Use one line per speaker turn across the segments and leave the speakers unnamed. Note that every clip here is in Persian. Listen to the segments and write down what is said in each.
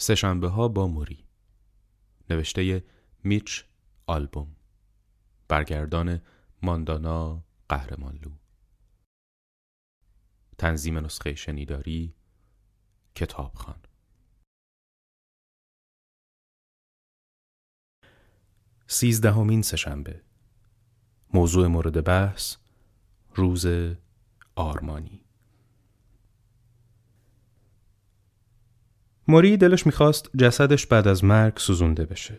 سهشنبه ها با موری. نوشته میچ آلبوم. برگردان ماندانا قهرمانلو. تنظیم نسخه شنیداری کتابخان. سیزدهمین سهشنبه. موضوع مورد بحث روز آرمانی. موری دلش می‌خواست جسدش بعد از مرگ سوزونده بشه.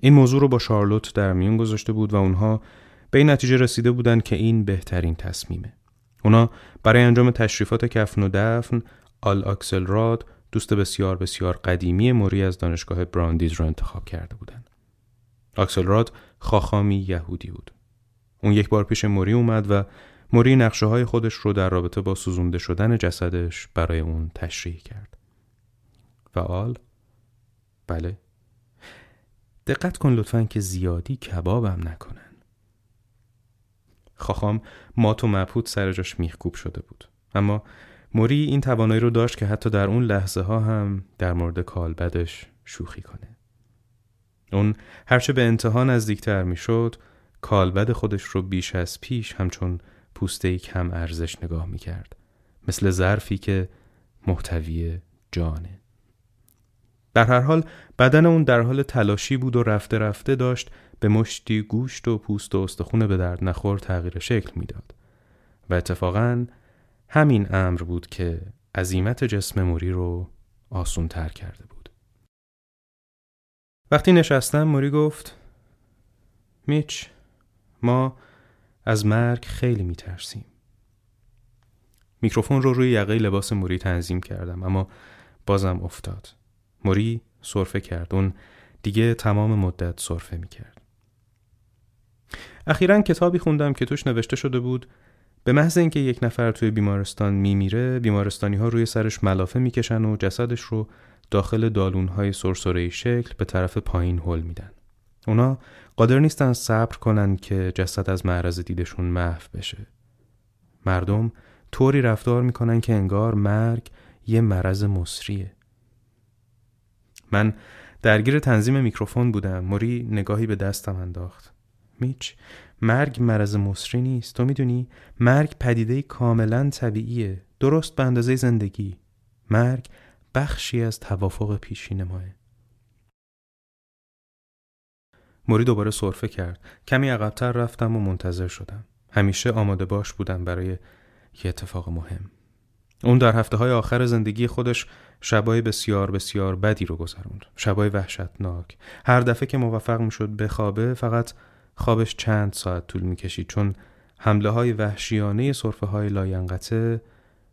این موضوع رو با شارلوت در میون گذاشته بود و اونها به این نتیجه رسیده بودند که این بهترین تصمیمه. اونا برای انجام تشریفات کفن و دفن آل آکسل راد دوست بسیار بسیار قدیمی موری از دانشگاه براندیز رو انتخاب کرده بودند. آکسل راد خاخامی یهودی بود. اون یک بار پیش موری اومد و موری نقشه های خودش رو در رابطه با سوزونده شدن جسدش برای اون تشریح کرد. فعال؟ بله. دقت کن لطفا که زیادی کبابم نکنن. خاخام مات و مبهوت سر جاش میخکوب شده بود. اما موری این توانایی رو داشت که حتی در اون لحظه ها هم در مورد کالبدش شوخی کنه. اون هرچه به انتها نزدیکتر می‌شد کالبد خودش رو بیش از پیش همچون پوسته کم ارزش نگاه می‌کرد. مثل ظرفی که محتوی جانه. در هر حال بدن اون در حال تلاشی بود و رفته رفته داشت به مشتی گوشت و پوست و استخونه به درد نخور تغییر شکل می‌داد. و اتفاقا همین امر بود که عظیمت جسم موری رو آسون تر کرده بود. وقتی نشستم موری گفت میچ ما از مرگ خیلی میترسیم. میکروفون رو روی یقه لباس موری تنظیم کردم اما بازم افتاد. موری صرفه کرد. اون دیگه تمام مدت صرفه می‌کرد. اخیرا کتابی خوندم که توش نوشته شده بود به محض اینکه یک نفر توی بیمارستان میمیره بیمارستانی ها روی سرش ملافه می‌کشن و جسدش رو داخل دالون های سرسره شکل به طرف پایین هل میدن. اونا قادر نیستن صبر کنن که جسد از معرض دیدشون محو بشه. مردم طوری رفتار می‌کنن که انگار مرگ یه مرض مصریه. من درگیر تنظیم میکروفون بودم. موری نگاهی به دستم انداخت. میچ مرگ مرض مصری نیست. تو می‌دونی مرگ پدیده کاملا طبیعیه. درست به اندازه زندگی. مرگ بخشی از توافق پیشین ماه. موری دوباره صرفه کرد. کمی عقبتر رفتم و منتظر شدم. همیشه آماده باش بودم برای یه اتفاق مهم. اون در هفته های آخر زندگی خودش شبای بسیار بسیار بدی رو گذروند. شبای وحشتناک. هر دفعه که موفق می شد بخوابه فقط خوابش چند ساعت طول می کشید چون حمله های وحشیانه صرفه های لاینقطه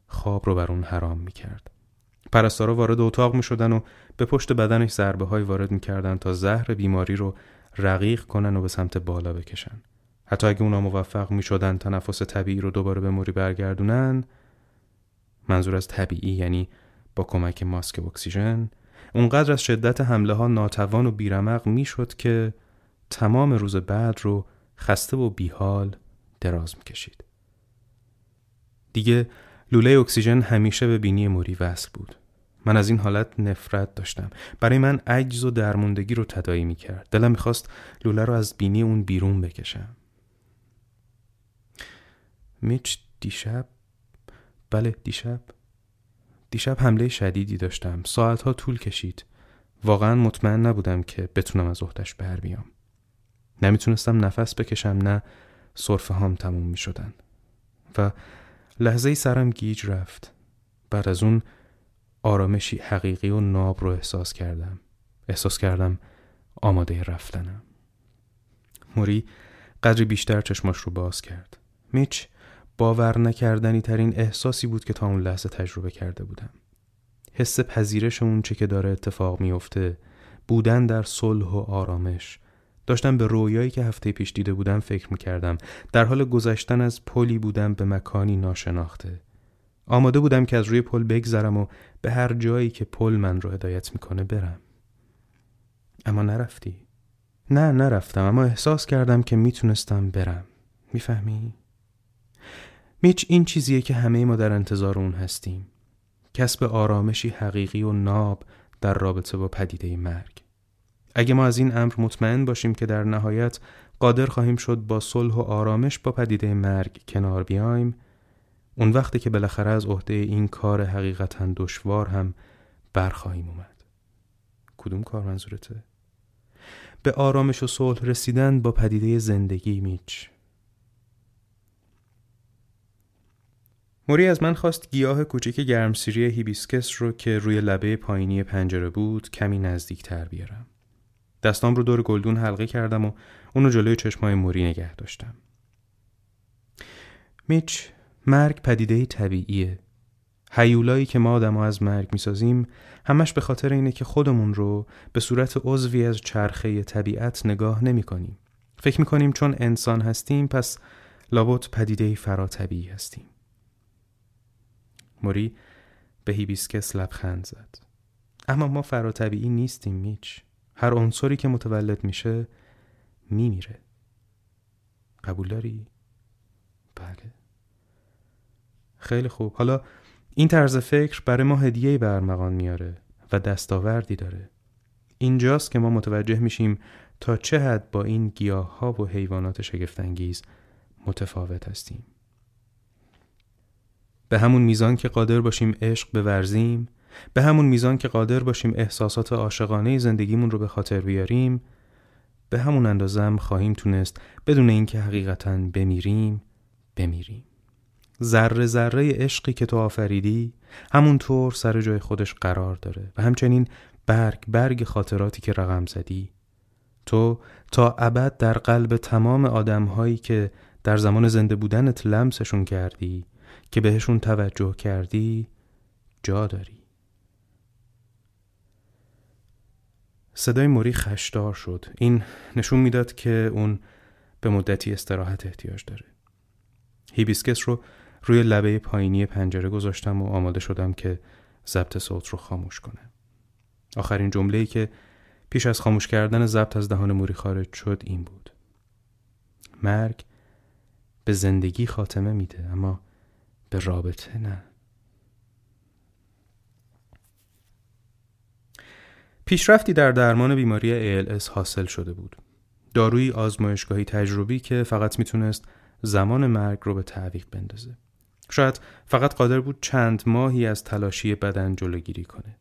خواب رو بر اون حرام می کرد پرستارا وارد اتاق می شدن و به پشت بدنش ضربه های وارد می کردن تا زهر بیماری رو رقیق کنن و به سمت بالا بکشن. حتی اگه اونا موفق می شدن تنفس طبیعی رو دوباره به موری برگردونن منظور از طبیعی یعنی با کمک ماسک اکسیژن اونقدر از شدت حمله ها ناتوان و بیرمق می‌شد که تمام روز بعد رو خسته و بیحال دراز می‌کشید. دیگه لوله اکسیژن همیشه به بینی موری وصل بود. من از این حالت نفرت داشتم. برای من عجز و درموندگی رو تدایی می‌کرد. دلم می‌خواست لوله رو از بینی اون بیرون بکشم. میچ دیشب بله دیشب دیشب حمله شدیدی داشتم. ساعتها طول کشید. واقعا مطمئن نبودم که بتونم از عهدش بر بیام. نمی‌تونستم نفس بکشم نه صرفه هام تموم می شدن و لحظه سرم گیج رفت. بعد از اون آرامشی حقیقی و ناب رو احساس کردم. احساس کردم آماده رفتنم. موری قدری بیشتر چشماش رو باز کرد. میچ باور نکردنی ترین احساسی بود که تا اون لحظه تجربه کرده بودم. حس پذیرش اون چه که داره اتفاق میفته بودن در صلح و آرامش. داشتم به رویایی که هفته پیش دیده بودم فکر می‌کردم. در حال گذشتن از پلی بودم به مکانی ناشناخته. آماده بودم که از روی پل بگذرم و به هر جایی که پل من رو هدایت می‌کنه برم. اما نرفتی. نه نرفتم اما احساس کردم که می‌تونستم برم. می‌فهمی؟ میچ این چیزیه که همه ما در انتظار اون هستیم. کسب آرامشی حقیقی و ناب در رابطه با پدیده مرگ. اگه ما از این امر مطمئن باشیم که در نهایت قادر خواهیم شد با صلح و آرامش با پدیده مرگ کنار بیایم اون وقتی که بالاخره از عهده این کار حقیقتا دشوار هم برخواهیم اومد. کدوم کار منظورته؟ به آرامش و صلح رسیدن با پدیده زندگی میچ. موری از من خواست گیاه کوچک گرمسیری هیبیسکس رو که روی لبه پایینی پنجره بود کمی نزدیک تر بیارم. دستام رو دور گلدون حلقه کردم و اونو جلوی چشمای موری نگه داشتم. میچ مرگ پدیده طبیعیه. حیولایی که ما آدم از مرگ می‌سازیم همش به خاطر اینه که خودمون رو به صورت عضوی از چرخه طبیعت نگاه نمی کنیم. فکر می کنیم چون انسان هستیم پس لابد پدیده فرا طبیعی هستیم. موری به هیبیسکس لبخند زد. اما ما فراتبیعی نیستیم میچ. هر عنصری که متولد میشه میمیره. قبول داری؟ بله. خیلی خوب. حالا این طرز فکر برای ما هدیه برمغان میاره و دستاوردی داره. اینجاست که ما متوجه میشیم تا چه حد با این گیاه ها و حیوانات شگفتانگیز متفاوت هستیم. به همون میزان که قادر باشیم عشق بورزیم به همون میزان که قادر باشیم احساسات عاشقانه زندگیمون رو به خاطر بیاریم به همون اندازه هم خواهیم تونست بدون اینکه حقیقتا بمیریم بمیریم. ذره ذره عشقی که تو آفریدی همونطور سر جای خودش قرار داره و همچنین برگ برگ خاطراتی که رقم زدی. تو تا ابد در قلب تمام آدمهایی که در زمان زنده بودنت لمسشون کردی که بهشون توجه کردی جا داری. صدای موری خشدار شد. این نشون می‌داد که اون به مدتی استراحت احتیاج داره. هیبیسکس رو روی لبه پایینی پنجره گذاشتم و آماده شدم که ضبط صوت رو خاموش کنه. آخرین جمله‌ای که پیش از خاموش کردن ضبط از دهان موری خارج شد این بود. مرگ به زندگی خاتمه میده اما به رابطه نه پیشرفتی در درمان بیماری ALS حاصل شده بود. داروی آزمایشگاهی تجربی که فقط می‌تونست زمان مرگ رو به تعویق بندازه. شاید فقط قادر بود چند ماهی از تلاشی بدن جلوگیری کنه.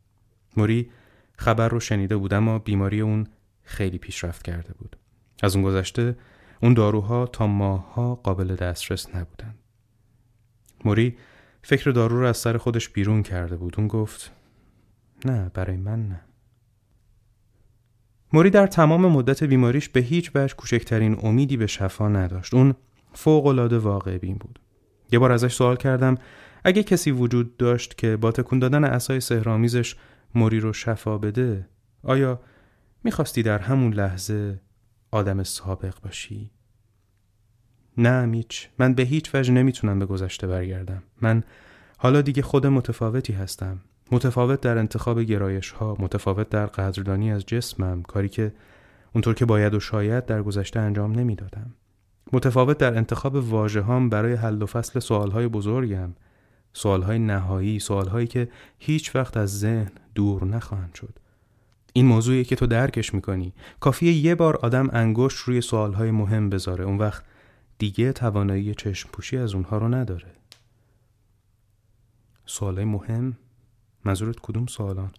موری خبر رو شنیده بود اما بیماری اون خیلی پیشرفت کرده بود. از اون گذشته اون داروها تا ماهها قابل دسترس نبودن. موری فکر دارو رو از سر خودش بیرون کرده بود. اون گفت نه برای من نه. موری در تمام مدت بیماریش به هیچ وجه کوچکترین امیدی به شفا نداشت. اون فوق العاده واقع بین بود. یه بار ازش سوال کردم اگه کسی وجود داشت که با تکون دادن اسای سهرامیزش موری رو شفا بده آیا می‌خواستی در همون لحظه آدم سابق باشی؟ نه میچ من به هیچ وجه نمی‌تونم به گذشته برگردم. من حالا دیگه خود متفاوتی هستم. متفاوت در انتخاب گرایش ها متفاوت در قدردانی از جسمم کاری که اونطور که باید و شاید در گذشته انجام نمی‌دادم. متفاوت در انتخاب واژه هام برای حل و فصل سوال های بزرگم. سوال های نهایی سوال هایی که هیچ وقت از ذهن دور نخواهند شد. این موضوعی که تو درکش می‌کنی. کافیه یه بار آدم انگشت روی سوال های مهم بذاره. اون وقت دیگه توانایی چشم پوشی از اونها رو نداره. سوال مهم. منظورت کدوم سوالان؟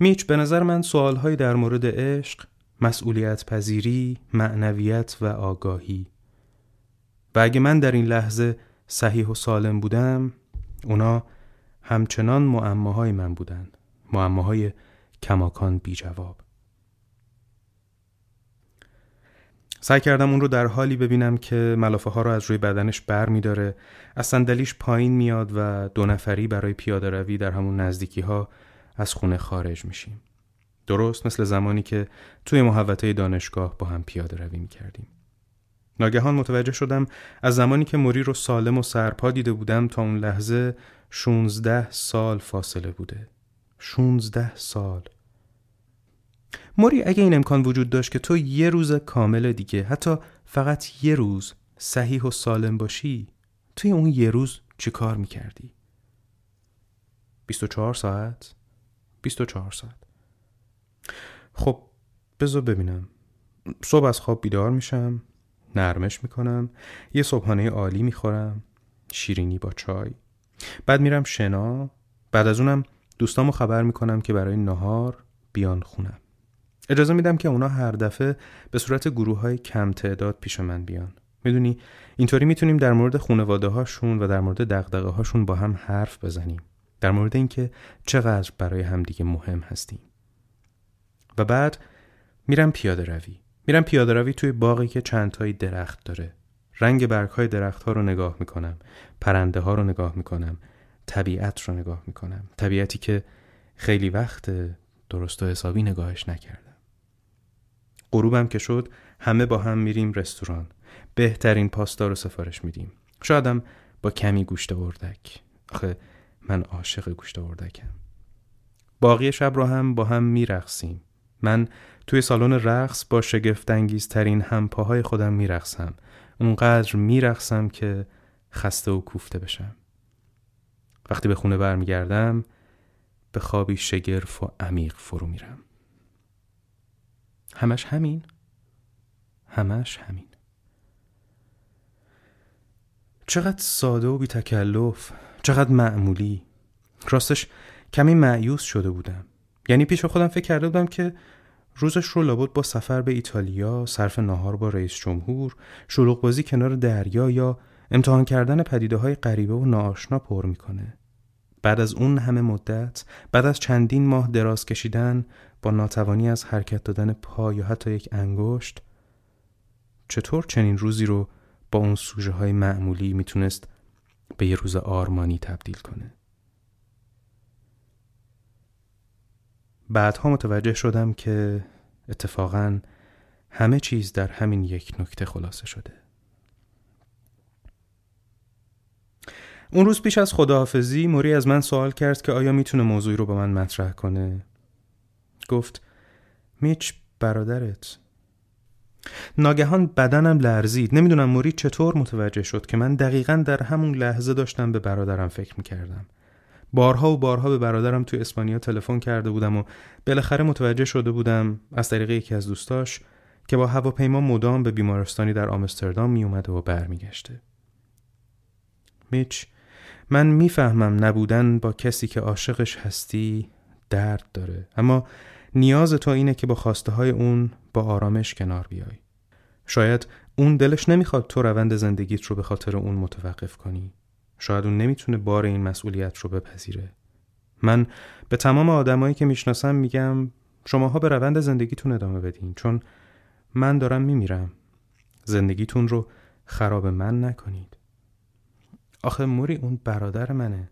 میچ به نظر من سوالهایی در مورد عشق مسئولیت پذیری معنویت و آگاهی. و اگه من در این لحظه صحیح و سالم بودم اونا همچنان معماهای من بودن. معماهای کماکان بی جواب سعی کردم اون رو در حالی ببینم که ملافه ها رو از روی بدنش بر می داره از صندلیش پایین میاد و دو نفری برای پیاده روی در همون نزدیکی ها از خونه خارج میشیم درست مثل زمانی که توی محوطه دانشگاه با هم پیاده روی می کردیم. ناگهان متوجه شدم از زمانی که موری رو سالم و سرپا دیده بودم تا اون لحظه 16 سال فاصله بوده. 16 سال. موری اگه این امکان وجود داشت که تو یه روز کامل دیگه حتی فقط یه روز صحیح و سالم باشی توی اون یه روز چی کار می‌کردی؟ 24 ساعت؟ 24 ساعت خب بذار ببینم صبح از خواب بیدار میشم نرمش می‌کنم یه صبحانه عالی می‌خورم شیرینی با چای بعد میرم شنا بعد از اونم دوستامو خبر می‌کنم که برای نهار بیان خونم اجازه میدم که اونا هر دفعه به صورت گروه های کم تعداد پیش من بیان. می‌دونی؟ اینطوری می‌تونیم در مورد خانواده هاشون و در مورد دقدقه هاشون با هم حرف بزنیم. در مورد اینکه چقدر برای همدیگه مهم هستیم. و بعد میرم پیاده روی. میرم پیاده روی توی باقی که چند تایی درخت داره. رنگ برگ های درخت ها رو نگاه می‌کنم. پرنده ها رو نگاه می‌کنم. طبیعت رو نگاه می‌کنم. طبیعتی که خیلی وقت درست و حسابی نگاهش نکردم غروبم که شد همه با هم میریم رستوران. بهترین پاستا رو سفارش میدیم. شایدم با کمی گوشت اردک. آخه من عاشق گوشت اردکم. باقی شب رو هم با هم میرقصیم. من توی سالن رقص با شگفتانگیزترین همپاهای خودم میرقصم. اونقدر میرقصم که خسته و کوفته بشم. وقتی به خونه برمیگردم به خوابی شگرف و عمیق فرو میرم. همش همین. همش همین. چقدر ساده و بی تکلف چقدر معمولی. راستش کمی معیوس شده بودم. یعنی پیش خودم فکر کرده بودم که روزش رو لابد با سفر به ایتالیا صرف نهار با رئیس جمهور شلوغ بازی کنار دریا یا امتحان کردن پدیده های غریبه و ناآشنا پر می‌کنه. بعد از اون همه مدت بعد از چندین ماه دراز کشیدن با ناتوانی از حرکت دادن پا یا حتی یک انگشت چطور چنین روزی رو با اون سوژه های معمولی می‌تونست به یه روز آرمانی تبدیل کنه؟ بعدها متوجه شدم که اتفاقا همه چیز در همین یک نکته خلاصه شده. اون روز پیش از خداحافظی موری از من سوال کرد که آیا می‌تونه موضوعی رو با من مطرح کنه؟ گفت میچ برادرت. ناگهان بدنم لرزید. نمی‌دونم موری چطور متوجه شد که من دقیقا در همون لحظه داشتم به برادرم فکر می‌کردم. بارها و بارها به برادرم توی اسپانیا تلفن کرده بودم و بالاخره متوجه شده بودم از طریق یکی از دوستاش که با هواپیما مدام به بیمارستانی در آمستردام می اومده و برمیگشته. میچ من می‌فهمم نبودن با کسی که عاشقش هستی درد داره. اما نیاز تو اینه که با خواسته های اون با آرامش کنار بیای. شاید اون دلش نمی‌خواد تو روند زندگیت رو به خاطر اون متوقف کنی. شاید اون نمی‌تونه بار این مسئولیت رو بپذیره. من به تمام آدمایی که می‌شناسم میگم شماها به روند زندگیتون ادامه بدین چون من دارم میمیرم. زندگیتون رو خراب من نکنید. آخه موری اون برادر منه.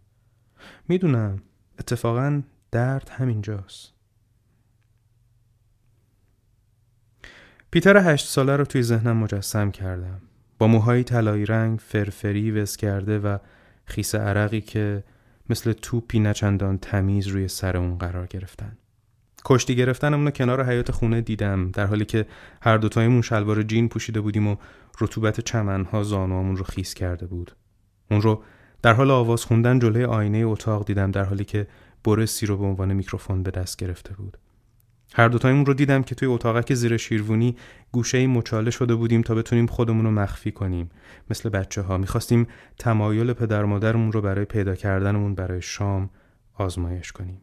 می‌دونم اتفاقا درد همینجاست. پیتر هشت ساله رو توی ذهنم مجسم کردم. با موهای طلایی رنگ فرفری وز کرده و خیس عرقی که مثل توپی نچندان تمیز روی سر اون قرار گرفتن. کشتی گرفتن رو کنار حیات خونه دیدم در حالی که هر دوتایمون شلوار جین پوشیده بودیم و رطوبت چمنها زانوامون رو خیس کرده بود. اون رو در حال آواز خوندن جلوی آینه اتاق دیدم در حالی که برسی رو به عنوان میکروفون به دست گرفته بود. هر دوتایمون رو دیدم که توی اتاقک زیر شیروونی گوشه مچاله شده بودیم تا بتونیم خودمون رو مخفی کنیم. مثل بچه ها می‌خواستیم تمایل پدر مادرمون رو برای پیدا کردنمون برای شام آزمایش کنیم.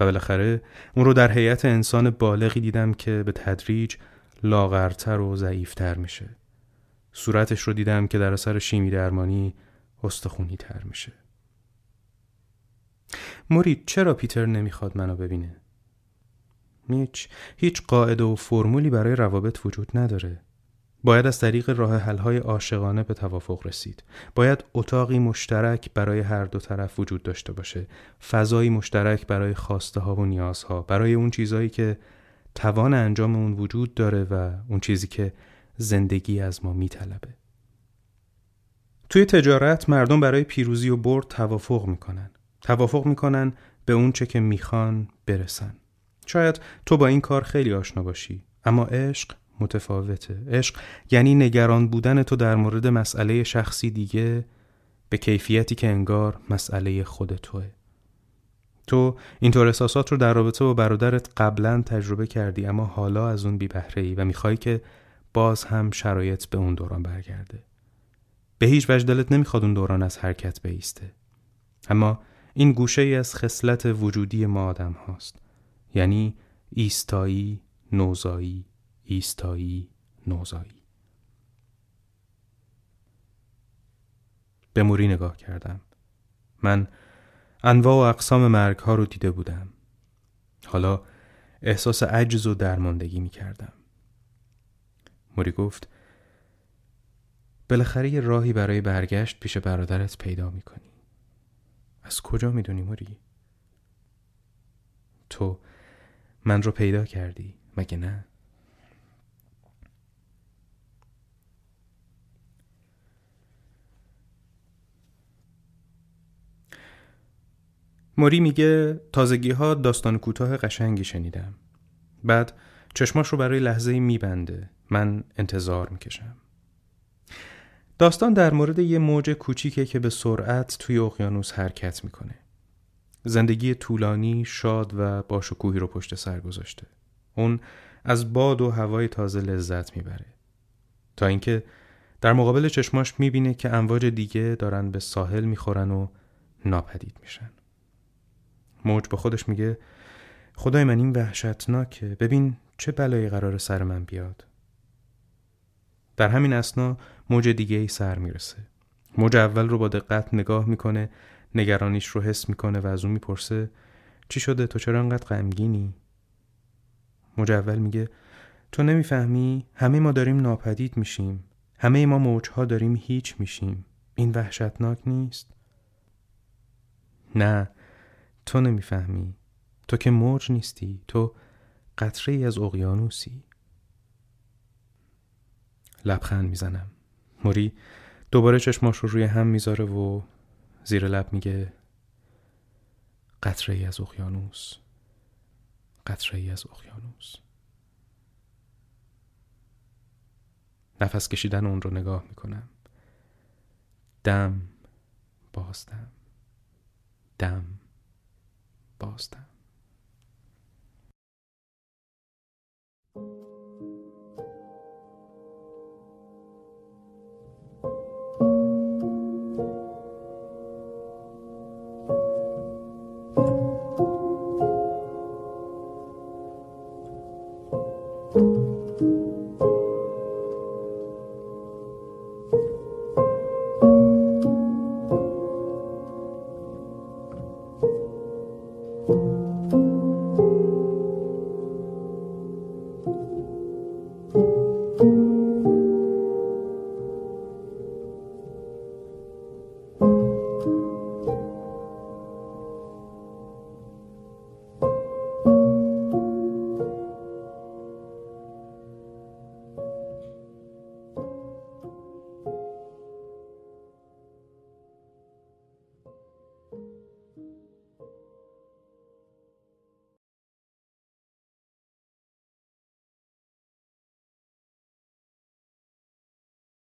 و بالاخره اون رو در هیئت انسان بالغی دیدم که به تدریج لاغرتر و ضعیفتر میشه. صورتش رو دیدم که در اثر شیمی درمانی استخونی تر میشه. مورید چرا پیتر نمی‌خواد منو ببینه؟ هیچ هیچ قاعده و فرمولی برای روابط وجود نداره باید از طریق راه حل‌های عاشقانه به توافق رسید. باید اتاقی مشترک برای هر دو طرف وجود داشته باشه. فضایی مشترک برای خواسته ها و نیازها، برای اون چیزهایی که توان انجام اون وجود داره و اون چیزی که زندگی از ما میطلبه. توی تجارت مردم برای پیروزی و برد توافق می‌کنن. توافق می‌کنن به اون چه که می‌خوان برسن. شاید تو با این کار خیلی آشنا باشی. اما عشق متفاوته. عشق یعنی نگران بودن تو در مورد مسئله شخصی دیگه به کیفیتی که انگار مسئله خود توه. تو اینطور احساسات رو در رابطه با برادرت قبلا تجربه کردی اما حالا از اون بی ای و می‌خوای که باز هم شرایط به اون دوران برگرده. به هیچ وجه دلت نمی‌خواد اون دوران از حرکت بیسته. اما این گوشه ای از خصلت وجودی ما آدم هاست. یعنی ایستایی نوزایی ایستایی نوزایی. به موری نگاه کردم. من انواع و اقسام مرگ ها رو دیده بودم. حالا احساس عجز و درماندگی می کردم موری گفت بالاخره یه راهی برای برگشت پیش برادرت پیدا می کنی از کجا می دونی موری؟ تو من رو پیدا کردی مگه نه؟ موری میگه تازگی ها داستان کوتاه قشنگی شنیدم. بعد چشماش رو برای لحظه میبنده. من انتظار می‌کشم. داستان در مورد یه موج کوچیکه که به سرعت توی اقیانوس حرکت می‌کنه. زندگی طولانی، شاد و باشکوهی رو پشت سر گذاشته. اون از باد و هوای تازه لذت می‌بره. تا اینکه در مقابل چشماش می‌بینه که امواج دیگه دارن به ساحل می‌خورن و ناپدید میشن. موج با خودش میگه خدای من این وحشتناکه ببین چه بلایی قرار سر من بیاد در همین اسنا موج دیگه ای سر می‌رسه موج اول رو با دقت نگاه می‌کنه نگرانیش رو حس می‌کنه و از اون می‌پرسه چی شده؟ تو چرا انقدر غمگینی؟ موج اول میگه تو نمی‌فهمی همه ما داریم ناپدید میشیم. همه ما موجها داریم هیچ میشیم. این وحشتناک نیست. نه تو نمی‌فهمی. تو که موج نیستی. تو قطره ای از اقیانوسی. لبخند می‌زنم. موری دوباره چشماش رو روی هم می‌ذاره و زیر لب میگه قطره ای از اقیانوس قطره ای از اقیانوس. نفس کشیدن اون رو نگاه می‌کنم. دم بازدم دم. بازدم